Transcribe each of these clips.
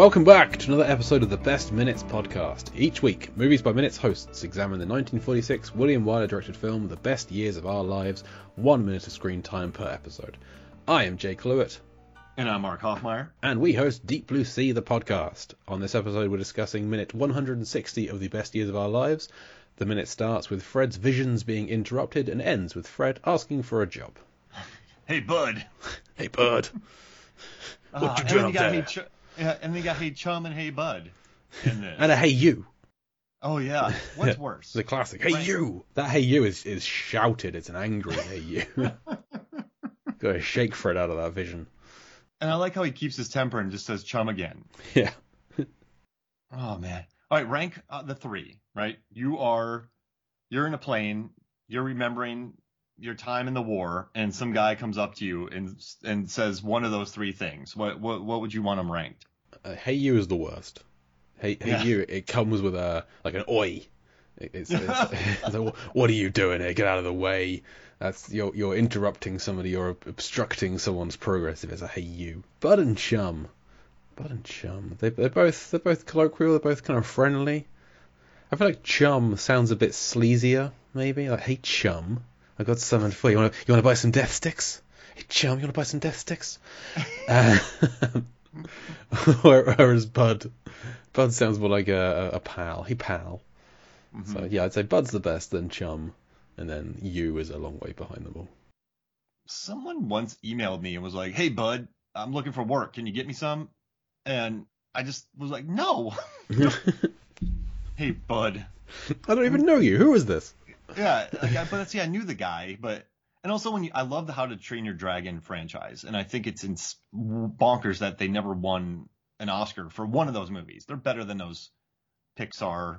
Welcome back to another episode of the Best Minutes podcast. Each week, Movies by Minutes hosts examine the 1946 William Wyler directed film The Best Years of Our Lives, one minute of screen time per episode. I am Jay Cluett, And I'm Mark Hoffmeyer. and we host Deep Blue Sea, the podcast. On this episode, we're discussing minute 160 of The Best Years of Our Lives. The minute starts with Fred's visions being interrupted and ends with Fred asking for a job. Hey, bud. Hey, bud. Uh, What you and doing up there? Yeah, and then you got Hey Chum and Hey Bud. In this. And a hey, you. oh yeah. What's worse? The classic. Hey Right. you! That hey you is, is shouted. It's an angry hey you. Got to shake Fred out of that vision. And I like how he keeps his temper and just says Chum again. Yeah. Oh man. All right, rank uh, the three. Right. You are. You're in a plane. You're remembering your time in the war, and some guy comes up to you and and says one of those three things. What what what would you want him ranked? Uh, hey you is the worst. Hey hey Yeah. you. It comes with a like an oi. It- It's, it's, it's like, what are you doing here? Get out of the way. That's you're you're interrupting somebody. You're obstructing someone's progress. If it's a hey you. Bud and chum. Bud and chum. They they're both they're both colloquial. They're both kind of friendly. I feel like chum sounds a bit sleazier. Maybe like hey chum. I got something for you. You want to you want to buy some death sticks? Hey chum, you want to buy some death sticks? Uh, whereas Bud, Bud sounds more like a, a, a pal. Hey pal. Mm-hmm. So yeah, I'd say Bud's the best, then Chum, and then you is a long way behind them all. someone once emailed me and was like, "Hey, bud, I'm looking for work. Can you get me some?" And I just was like, "No." hey, bud. I don't even know you. Who is this? Yeah, like, I, but see, I knew the guy, but and also when you, I love the How to Train Your Dragon franchise, and I think it's in bonkers that they never won an Oscar for one of those movies. They're better than those Pixar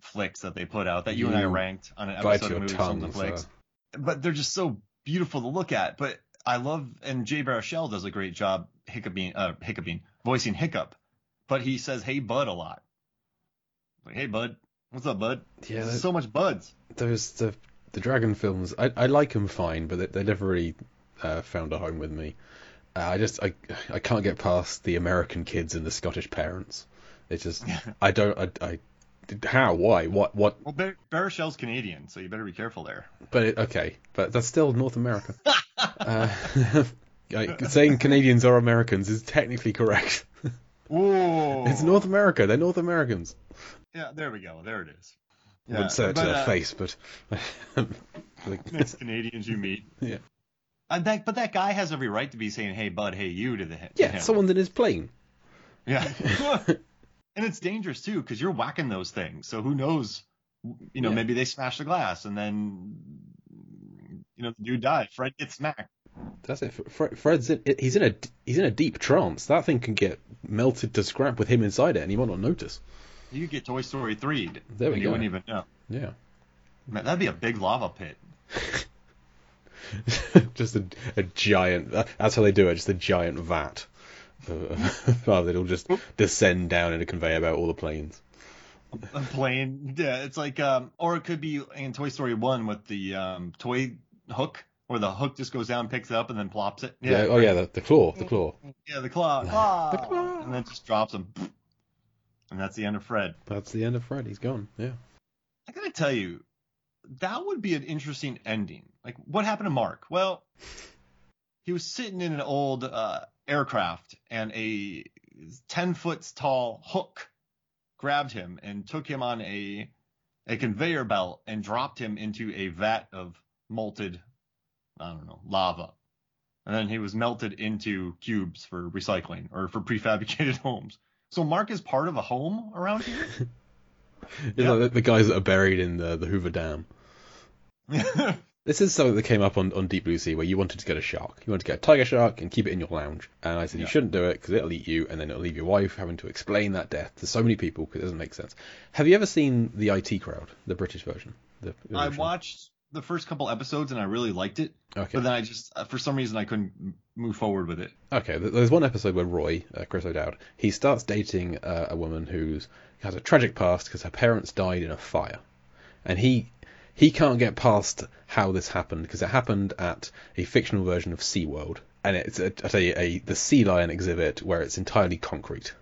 flicks that they put out that you, and I ranked on an episode of Movies on the Flicks but they're just so beautiful to look at. But I love, and Jay Baruchel does a great job hiccuping, uh, hiccuping, voicing hiccup. But he says, "Hey, bud," a lot. Like, "Hey, bud, what's up, bud?" Yeah, that- so much buds. those the the dragon films. I I like them fine, but they, they never really uh, found a home with me. Uh, I just I I can't get past the American kids and the Scottish parents. It's just I don't I, I how why what what Well, Baruchel's Canadian, so you better be careful there. But it, okay, but that's still North America. uh, like, saying Canadians are Americans is technically correct. Whoa! It's North America. They're North Americans. Yeah, there we go. There it is. I wouldn't say it to but, their uh, face, but like, Next Canadians you meet. yeah, And that, but that guy has every right to be saying, "Hey, bud," "Hey, you" to the to yeah. him. Someone's in his plane. Yeah. and it's dangerous too because you're whacking those things. So who knows? You know, Yeah. maybe they smash the glass and then you know the dude died. Fred gets smacked. That's it. Fred, Fred's in. He's in a he's in a deep trance. That thing can get melted to scrap with him inside it, and he might not notice. You could get Toy Story three. There we go. You wouldn't even know. Yeah. Man, that'd be a big lava pit. just a, a giant. That's how they do it. Just a giant vat. Uh, it'll just descend down in a conveyor belt all the planes. A plane. Yeah, it's like um, or it could be in Toy Story one with the um toy hook, where the hook just goes down, picks it up, and then plops it. Yeah. oh yeah, the, the claw, the claw. Yeah, the claw. claw. The claw. And then just drops him. And that's the end of Fred. That's the end of Fred. He's gone. Yeah. I gotta tell you, that would be an interesting ending. Like, what happened to Mark? Well, he was sitting in an old uh, aircraft, and a ten foot tall hook grabbed him and took him on a a conveyor belt and dropped him into a vat of molted, I don't know, lava. And then he was melted into cubes for recycling or for prefabricated homes. So Mark is part of a home around here. It's Yeah. like the, guys that are buried in the, the Hoover Dam. This is something that came up on, on Deep Blue Sea where you wanted to get a shark. You wanted to get a tiger shark and keep it in your lounge. And I said you shouldn't do it because it'll eat you and then it'll leave your wife having to explain that death to so many people because it doesn't make sense. Have you ever seen the IT crowd, the British version? The I watched the first couple episodes and I really liked it, Okay. but then I just uh, for some reason I couldn't move forward with it. Okay, there's one episode where Roy, uh, Chris O'Dowd, he starts dating uh, a woman who's has a tragic past because her parents died in a fire, and he he can't get past how this happened because it happened at a fictional version of SeaWorld, and it's at you a the sea lion exhibit where it's entirely concrete.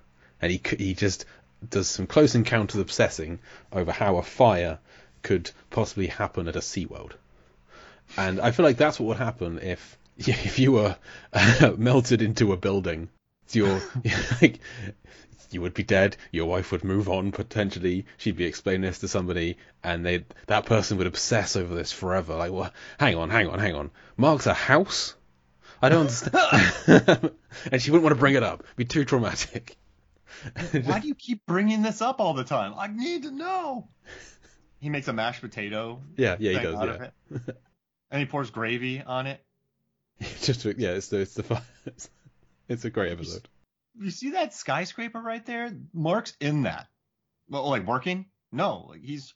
and he he just does some close encounters obsessing over how a fire could possibly happen at a SeaWorld. And I feel like that's what would happen if if you were melted into a building. You're like you would be dead. Your wife would move on potentially. She'd be explaining this to somebody, and they that person would obsess over this forever. Like, well, hang on, hang on, hang on. Mark's a house. I don't understand. and she wouldn't want to bring it up. It'd be too traumatic. Why do you keep bringing this up all the time? I need to know. He makes a mashed potato. Yeah, yeah, he does. out of Yeah, it. and he pours gravy on it. just yeah, it's the it's the fun- it's, it's a great episode. You see that skyscraper right there? Mark's in that. Well, like working? No, like he's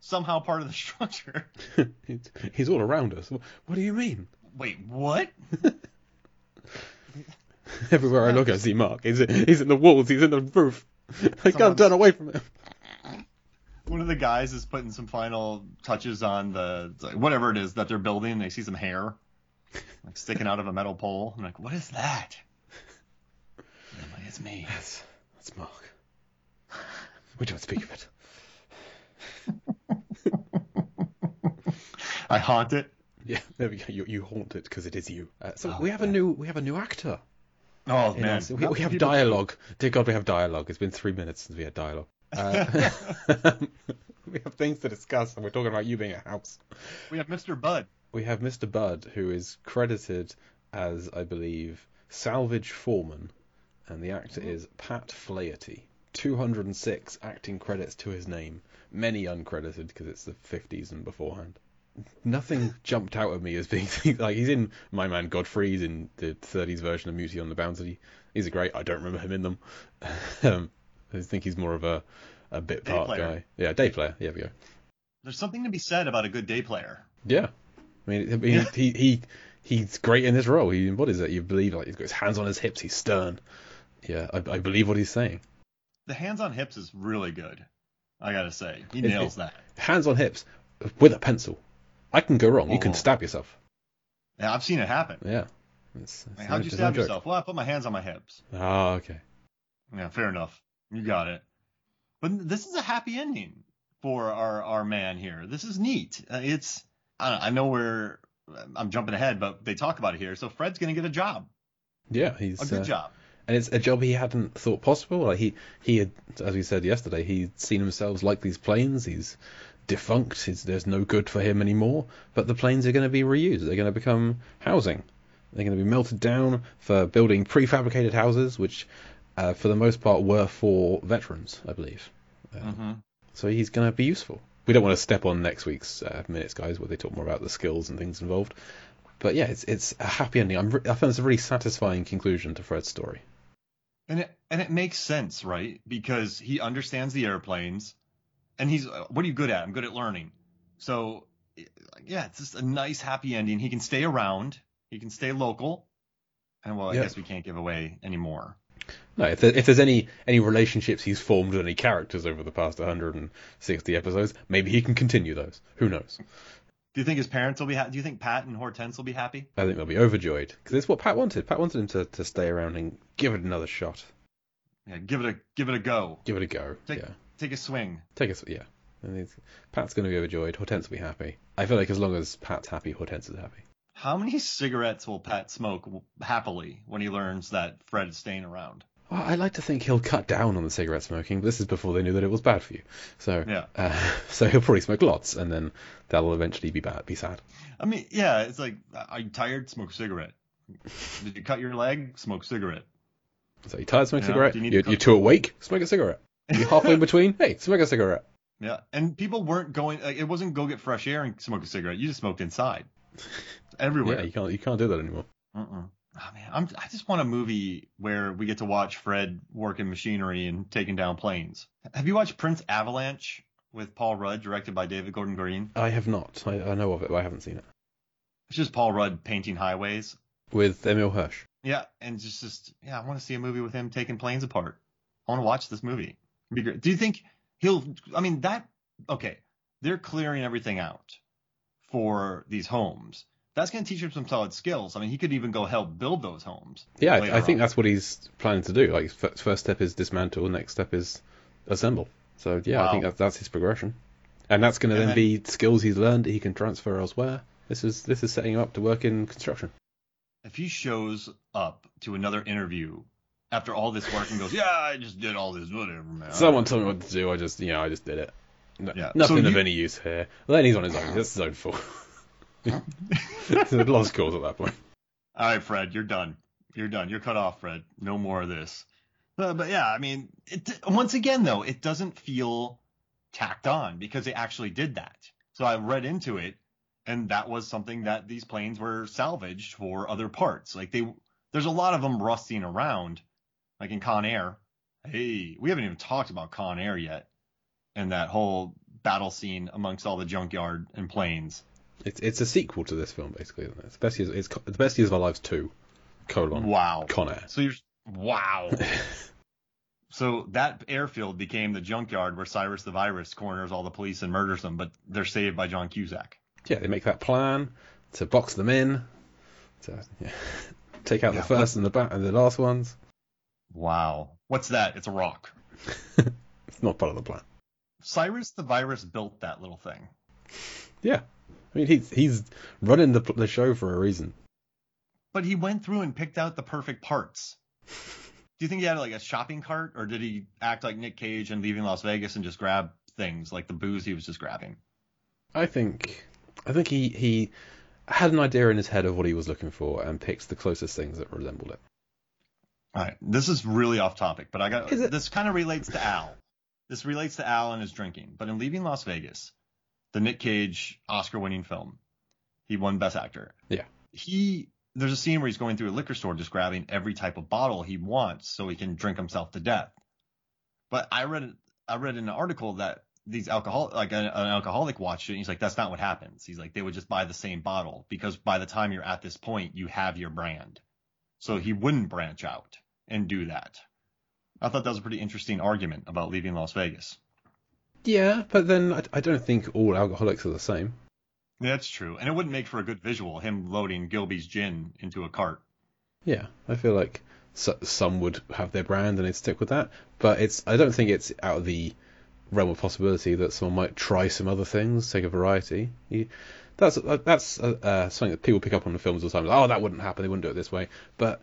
somehow part of the structure. he's, he's all around us. What do you mean? Wait, what? Everywhere I look, I see Mark. He's he's in the walls. He's in the roof. I can't turn away from him. Of the guys is putting some final touches on the whatever it is that they're building. They see some hair like sticking out of a metal pole. I'm like, what is that? And I'm like, it's me. That's that's Mark. We don't speak of it. I haunt it. Yeah, there we go. You you haunt it because it is you. Uh, so Oh, we have a new we have a new actor. Oh man. We, we have dialogue. Dear God, we have dialogue. It's been three minutes since we had dialogue. Uh, we have things to discuss, and we're talking about you being a house. We have Mr. Bud. We have Mr. Budd, who is credited as, I believe, Salvage Foreman, and the actor is Pat Flaherty. 206 acting credits to his name, many uncredited because it's the 50s and beforehand. Nothing jumped out at me as being like he's in My Man Godfrey, he's in the 30s version of Mutiny on the Bounty. These are great. I don't remember him in them. um, I think he's more of a a bit Day part player. guy. Yeah, day player. Yeah, we go. There's something to be said about a good day player. Yeah, I mean, I mean Yeah. he he he's great in this role. He embodies it. You believe like he's got his hands on his hips. He's stern. Yeah, I, I believe what he's saying. The hands on hips is really good. I gotta say, he nails it? that. Hands on hips with a pencil. I can go wrong. You can Oh. stab yourself. Yeah, I've seen it happen. Yeah. It's, it's Like, no- how'd you no stab yourself? Well, I put my hands on my hips. Ah, okay. Yeah, fair enough. You got it. But this is a happy ending for our our man here. This is neat. Uh, it's I, don't, I know we're I'm jumping ahead, but they talk about it here. So Fred's gonna get a job, Yeah, he's a good uh, job. and it's a job he hadn't thought possible. Like he he had, as we said yesterday, he'd seen himself like these planes. He's defunct. He's, there's no good for him anymore. But the planes are going to be reused. They're going to become housing. They're going to be melted down for building prefabricated houses, which, uh, for the most part, were for veterans, I believe. hmm So he's going to be useful. We don't want to step on next week's uh, minutes, guys, where they talk more about the skills and things involved. But yeah, it's it's a happy ending. I'm re- I found it's a really satisfying conclusion to Fred's story. And it and it makes sense, right? Because he understands the airplanes, and he's uh, what are you good at? I'm good at learning. So yeah, it's just a nice happy ending. He can stay around. He can stay local. And well, I Yeah. guess we can't give away anymore. No, if, there, if there's any any relationships he's formed with any characters over the past 160 episodes, maybe he can continue those. Who knows? Do you think his parents will be happy? Do you think Pat and Hortense will be happy? I think they'll be overjoyed because it's what Pat wanted. Pat wanted him to, to stay around and give it another shot, Yeah, give it a give it a go. give it a go. Take- yeah, Take a swing. take us. Yeah, and Pat's going to be overjoyed. Hortense will be happy. I feel like as long as Pat's happy, Hortense is happy. How many cigarettes will Pat smoke happily when he learns that Fred's staying around? Well, I like to think he'll cut down on the cigarette smoking. This is before they knew that it was bad for you. So Yeah. uh, so he'll probably smoke lots, and then that'll eventually be bad, be sad. I mean, yeah, it's like, are you tired? Smoke a cigarette. Did you cut your leg? Smoke a cigarette. So you tired, smoke a cigarette. You you're, to you're too awake, smoke a cigarette. You're halfway in between. Hey, smoke a cigarette. Yeah, and people weren't going. Like, it wasn't go get fresh air and smoke a cigarette. You just smoked inside, everywhere. Yeah, you can't you can't do that anymore. Mm-mm. Oh, man, I'm, I just want a movie where we get to watch Fred working machinery and taking down planes. Have you watched Prince Avalanche with Paul Rudd, directed by David Gordon Green? I have not. I, I know of it, but I haven't seen it. It's just Paul Rudd painting highways. With Emile Hirsch. Yeah, and just, just yeah, I want to see a movie with him taking planes apart. I want to watch this movie. It'd be great. Do you think he'll? I mean, that okay. They're clearing everything out for these homes. that's going to teach him some solid skills. I mean, he could even go help build those homes. Yeah, I, I think on. that's what he's planning to do. Like, first step is dismantle, next step is assemble. So yeah, I think Wow. that's, that's his progression, and that's going to then then- be skills he's learned that he can transfer elsewhere. This is this is setting him up to work in construction. If he shows up to another interview after all this work and goes, "Yeah, I just did all this, whatever, man." Someone told me what to do. I just, you know, I just did it. No, Yeah. Nothing So of you- any use here. Well, then he's on his own. That's his own fault. it's a lost cause at that point. All right, Fred, you're done. You're done. You're cut off, Fred. No more of this. But, but yeah, I mean, it, once again, though, it doesn't feel tacked on because they actually did that. So I read into it, and that was something that these planes were salvaged for other parts. Like they, there's a lot of them rusting around, like in Con Air. Hey, we haven't even talked about Con Air yet, and that whole battle scene amongst all the junkyard and planes. It's it's a sequel to this film, basically. Isn't it? It's the best years. It's the best years of our lives two. Colon. Wow. Connor. So you're wow. so that airfield became the junkyard where Cyrus the Virus corners all the police and murders them, but they're saved by John Cusack. Yeah, they make that plan to box them in, to yeah, take out Yeah, the first and the back and the last ones. Wow. What's that? It's a rock. It's not part of the plan. Cyrus the Virus built that little thing. Yeah, I mean he's he's running the the show for a reason. But he went through and picked out the perfect parts. Do you think he had like a shopping cart or did he act like Nick Cage and leaving Las Vegas and just grab things like the booze he was just grabbing? I think I think he he had an idea in his head of what he was looking for and picked the closest things that resembled it. All right, this is really off topic, but I got this kind of relates to Al. This relates to Al and his drinking. But in Leaving Las Vegas, the Nick Cage Oscar-winning film, he won Best Actor. Yeah. He there's a scene where he's going through a liquor store just grabbing every type of bottle he wants so he can drink himself to death. But I read I read in an article that these alcohol like an, an alcoholic watched it and he's like that's not what happens. He's like they would just buy the same bottle because by the time you're at this point you have your brand. So he wouldn't branch out and do that. I thought that was a pretty interesting argument about leaving Las Vegas. Yeah, but then I, I don't think all alcoholics are the same. That's true. And it wouldn't make for a good visual, him loading Gilbey's gin into a cart. Yeah, I feel like so, some would have their brand and they'd stick with that, but it's I don't think it's out of the realm of possibility that someone might try some other things, take a variety. You, that's that's uh, uh, something that people pick up on the films all the time. Oh, that wouldn't happen. They wouldn't do it this way. But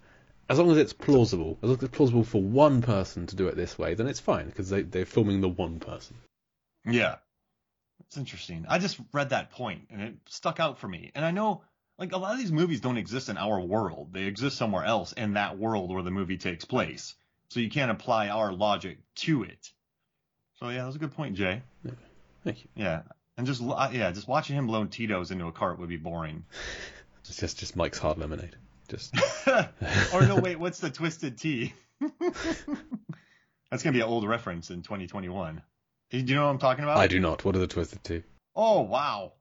as long as it's plausible, as long as it's plausible for one person to do it this way, then it's fine because they they're filming the one person. Yeah. It's interesting. I just read that point and it stuck out for me. And I know like a lot of these movies don't exist in our world. They exist somewhere else in that world where the movie takes place. So you can't apply our logic to it. So yeah, that was a good point, Jay. Yeah. Thank you. Yeah. And just uh, yeah, just watching him load Tito's into a cart would be boring. It's just just Mike's hard lemonade. Just or no, wait, what's the twisted tea? That's gonna be an old reference in 2021. Do you know what I'm talking about? I do not. What are the twisted two? Oh wow!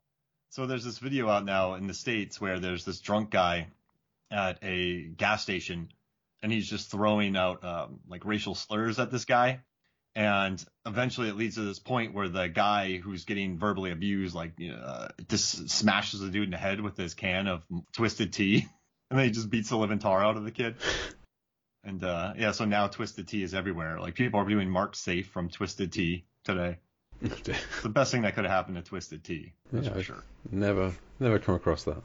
So there's this video out now in the states where there's this drunk guy at a gas station, and he's just throwing out um, like racial slurs at this guy, and eventually it leads to this point where the guy who's getting verbally abused like uh, just smashes the dude in the head with his can of twisted tea, and then he just beats the living tar out of the kid. And uh, yeah, so now twisted tea is everywhere. Like people are doing Mark Safe from Twisted Tea today. It's the best thing that could have happened to Twisted Tea. That's Yeah, for I- sure. never never come across that.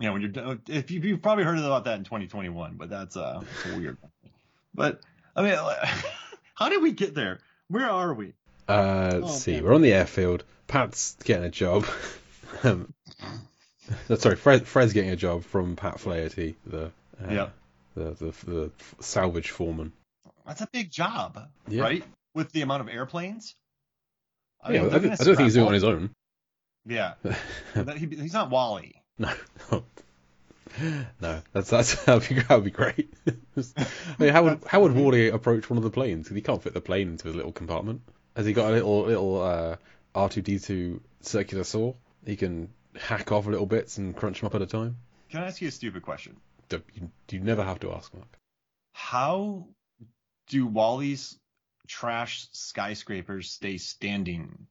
Yeah, when you're if you, you've probably heard about that in 2021, but that's uh it's weird. But I mean, how did we get there? Where are we? Uh, Oh, let's see. man. We're on the airfield. Pat's getting a job. um, no, sorry, Fred, Fred's getting a job from Pat Flaherty, the uh, Yeah. the, the the salvage foreman. That's a big job, Yeah. right? With the amount of airplanes. yeah, mean, I, don't- I don't think he's doing it on his own. Yeah, he, he's not WALL-E. No, no, that's that's that'd be, that'd be great. I mean, how would how would WALL-E approach one of the planes? Because he can't fit the plane into his little compartment. Has he got a little little uh, R two D two circular saw? He can hack off little bits and crunch them up at a time. Can I ask you a stupid question? Do- You, you never have to ask, Mark. How do WALL-E's trash skyscrapers stay standing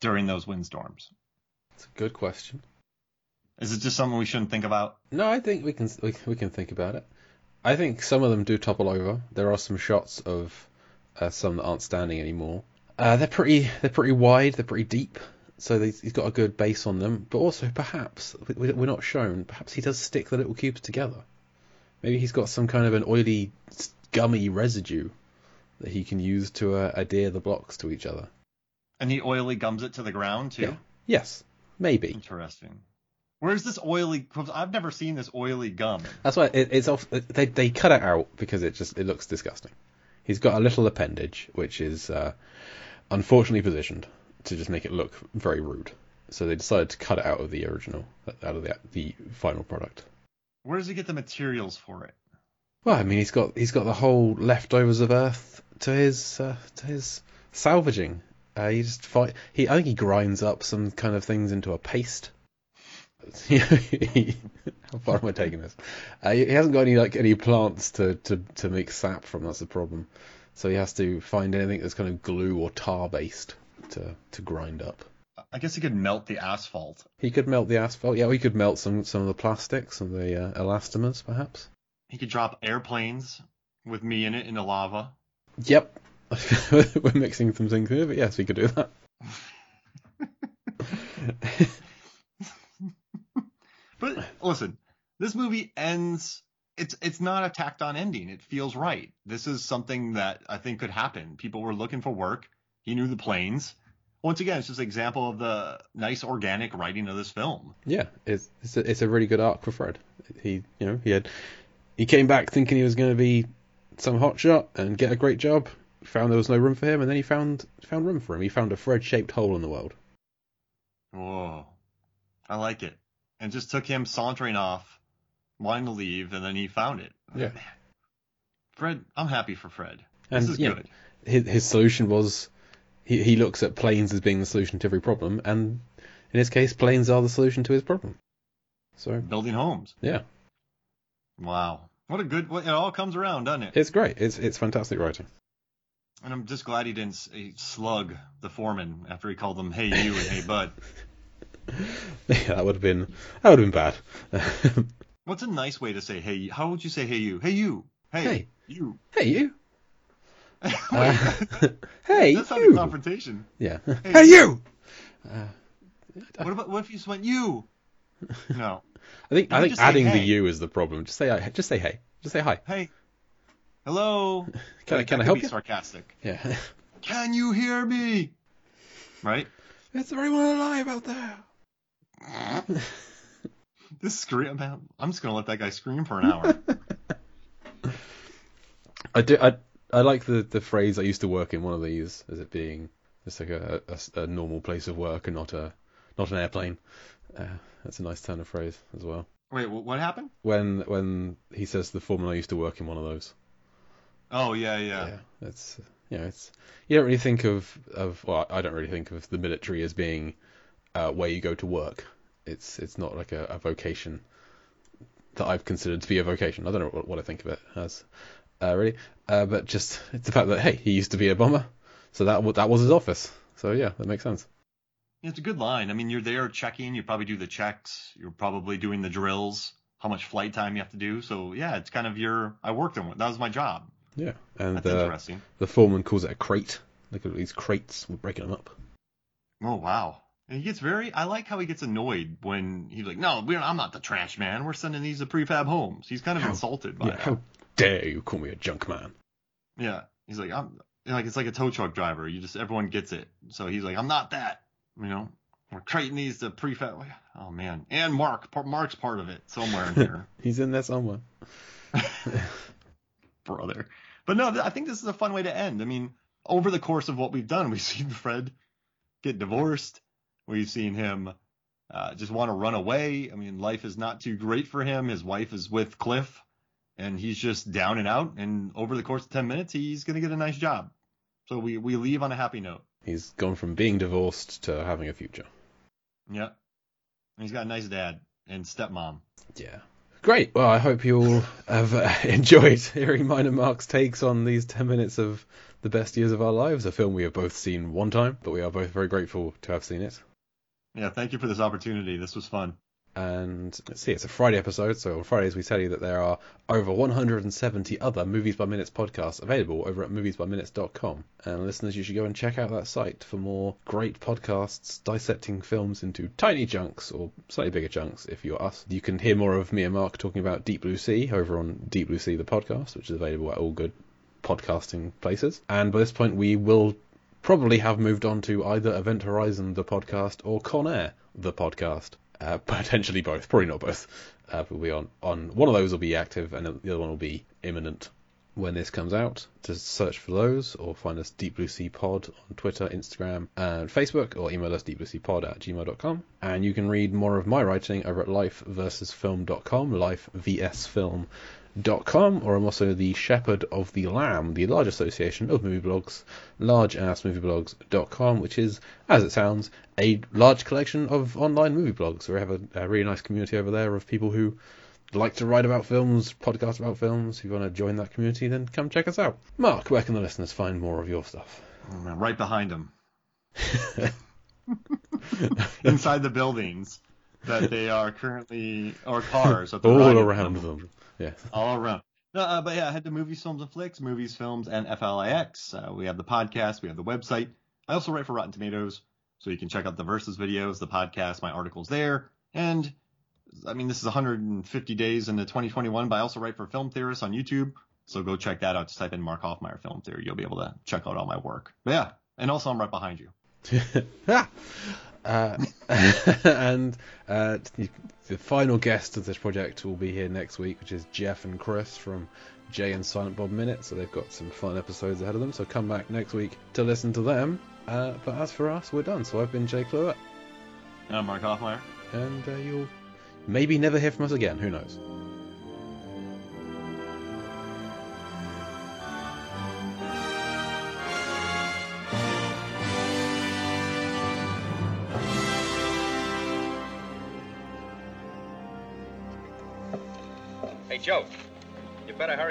during those windstorms? It's a good question. Is it just something we shouldn't think about? No, I think we can we, we can think about it. I think some of them do topple over. There are some shots of uh, some that aren't standing anymore. Uh, they're pretty they're pretty wide. They're pretty deep. So he's got a good base on them. But also perhaps we- we're not shown. Perhaps he does stick the little cubes together. Maybe he's got some kind of an oily, gummy residue that he can use to uh, adhere the blocks to each other. And he oily gums it to the ground too. Yeah. Yes, maybe. Interesting. Where's this oily? I've never seen this oily gum. That's why it, it's off. They they cut it out because it just it looks disgusting. He's got a little appendage which is uh, unfortunately positioned to just make it look very rude. So they decided to cut it out of the original, out of the the final product. Where does he get the materials for it? Well, I mean, he's got he's got the whole leftovers of Earth to his uh, to his salvaging. Uh, he just fight. He I think he grinds up some kind of things into a paste. How far am I taking this? Uh, he hasn't got any like any plants to, to, to make sap from. That's the problem. So he has to find anything that's kind of glue or tar based to to grind up. I guess he could melt the asphalt. He could melt the asphalt. Yeah, he could melt some some of the plastics, some of the uh, elastomers, perhaps. He could drop airplanes with me in it in the lava. Yep. We're mixing some things here, but yes, we could do that. But listen, this movie ends. It's it's not a tacked on ending. It feels right. This is something that I think could happen. People were looking for work. He knew the planes. Once again, it's just an example of the nice organic writing of this film. Yeah, it's it's a, it's a really good arc for Fred. He you know he had he came back thinking he was going to be some hotshot and get a great job. Found there was no room for him, and then he found found room for him. He found a Fred-shaped hole in the world. Whoa, I like it. And just took him sauntering off, wanting to leave, and then he found it. Yeah. Man. Fred, I'm happy for Fred. And This is know, good. his his solution was he he looks at planes as being the solution to every problem, and in his case, planes are the solution to his problem. So Building homes. yeah, Wow. What a good. It all comes around, doesn't it? it's great. It's it's fantastic writing. And I'm just glad he didn't slug the foreman after he called them "Hey you" and "Hey bud." Yeah, that would have been that would have been bad. What's a nice way to say "Hey"? How would you say "Hey you"? Hey you. Hey, Hey. you. hey you. Uh, hey that's not a you. confrontation. Yeah. Hey. Hey you. Uh, What about what if you just went "you"? No. I think I think adding the you is the problem. Just say hi- just say hey. Just say hi. Hey. Hello. Can I can I help be you? Sarcastic. Yeah. Can you hear me? Right. Is everyone alive out there? This scream. I'm just gonna let that guy scream for an hour. I do. I I like the the phrase I used to work in one of these as it being just like a, a, a normal place of work and not a not an airplane. Uh, that's a nice turn of phrase as well. Wait, what happened? When when he says the foreman, I used to work in one of those. Oh yeah, yeah. Yeah, it's you know it's you don't really think of of well I don't really think of the military as being uh, where you go to work. It's it's not like a, a vocation that I've considered to be a vocation. I don't know what, what I think of it as uh, really, uh, but just it's the fact that hey he used to be a bomber, so that that was his office. So yeah, that makes sense. It's a good line. I mean, you're there checking. You probably do the checks. You're probably doing the drills. How much flight time you have to do. So yeah, it's kind of your. I worked on it. That was my job. Yeah, and That's uh, interesting. the foreman calls it a crate. Look at these crates, we're breaking them up. Oh wow. And he gets very. I like how he gets annoyed when he's like, "No, we're, I'm not the trash man. We're sending these to prefab homes." He's kind of How- insulted by Yeah, that. how dare you call me a junk man? Yeah. He's like, I'm like it's like a tow truck driver. You just everyone gets it. So he's like, I'm not that. You know, we're creating these to prefab. Oh man, and Mark, Mark's part of it somewhere in here, He's in there somewhere. brother. But no, I think this is a fun way to end. I mean, over the course of what we've done, we've seen Fred get divorced. We've seen him uh, just want to run away. I mean, life is not too great for him. His wife is with Cliff, and he's just down and out. And over the course of ten minutes, he's gonna get a nice job. So we we leave on a happy note. He's gone from being divorced to having a future. Yeah. And he's got a nice dad and stepmom. Yeah. Great. Well, I hope you all have uh, enjoyed hearing mine and Mark's takes on these 10 minutes of the best years of our lives, a film we have both seen one time, but we are both very grateful to have seen it. Yeah, thank you for this opportunity. This was fun. And let's see, it's a Friday episode, so on Fridays we tell you that there are over 170 other Movies by Minutes podcasts available over at moviesbyminutes.com. And listeners, you should go and check out that site for more great podcasts dissecting films into tiny chunks or slightly bigger chunks if you're us. You can hear more of me and Mark talking about Deep Blue Sea over on Deep Blue Sea the podcast, which is available at all good podcasting places. And by this point, we will probably have moved on to either Event Horizon the podcast or Con Air the podcast. Uh, potentially both, probably not both. Uh, we'll be on, on one of those will be active and the other one will be imminent when this comes out. To search for those or find us Deep Blue Sea Pod on Twitter, Instagram, and Facebook, or email us deepblueseapod at gmail.com. And you can read more of my writing over at lifeversusfilm.com, lifevsfilm.com com, or I'm also the Shepherd of the Lamb, the large association of movie blogs, largeassmovieblogs.com, which is, as it sounds, a large collection of online movie blogs. We have a, a really nice community over there of people who like to write about films, podcast about films. If you want to join that community, then come check us out. Mark, where can the listeners find more of your stuff? Oh, right behind them. Inside the buildings that they are currently, or cars. All around them. them. Yeah. All around. No, uh, but yeah, I head to Movies, Films, and Flicks, Movies, Films, and FLIX. Uh, we have the podcast, we have the website. I also write for Rotten Tomatoes, so you can check out the Versus videos, the podcast, my articles there. And I mean, this is 150 days into 2021, but I also write for Film Theorists on YouTube. So go check that out. Just type in Mark Hoffmeyer Film Theory. You'll be able to check out all my work. But yeah, and also I'm right behind you. uh, and uh, the final guest of this project will be here next week, which is Jeff and Chris from Jay and Silent Bob Minute. So they've got some fun episodes ahead of them. So come back next week to listen to them. Uh, but as for us, we're done. So I've been Jay Cluett. And I'm Mark Hoffmeyer. And uh, you'll maybe never hear from us again. Who knows?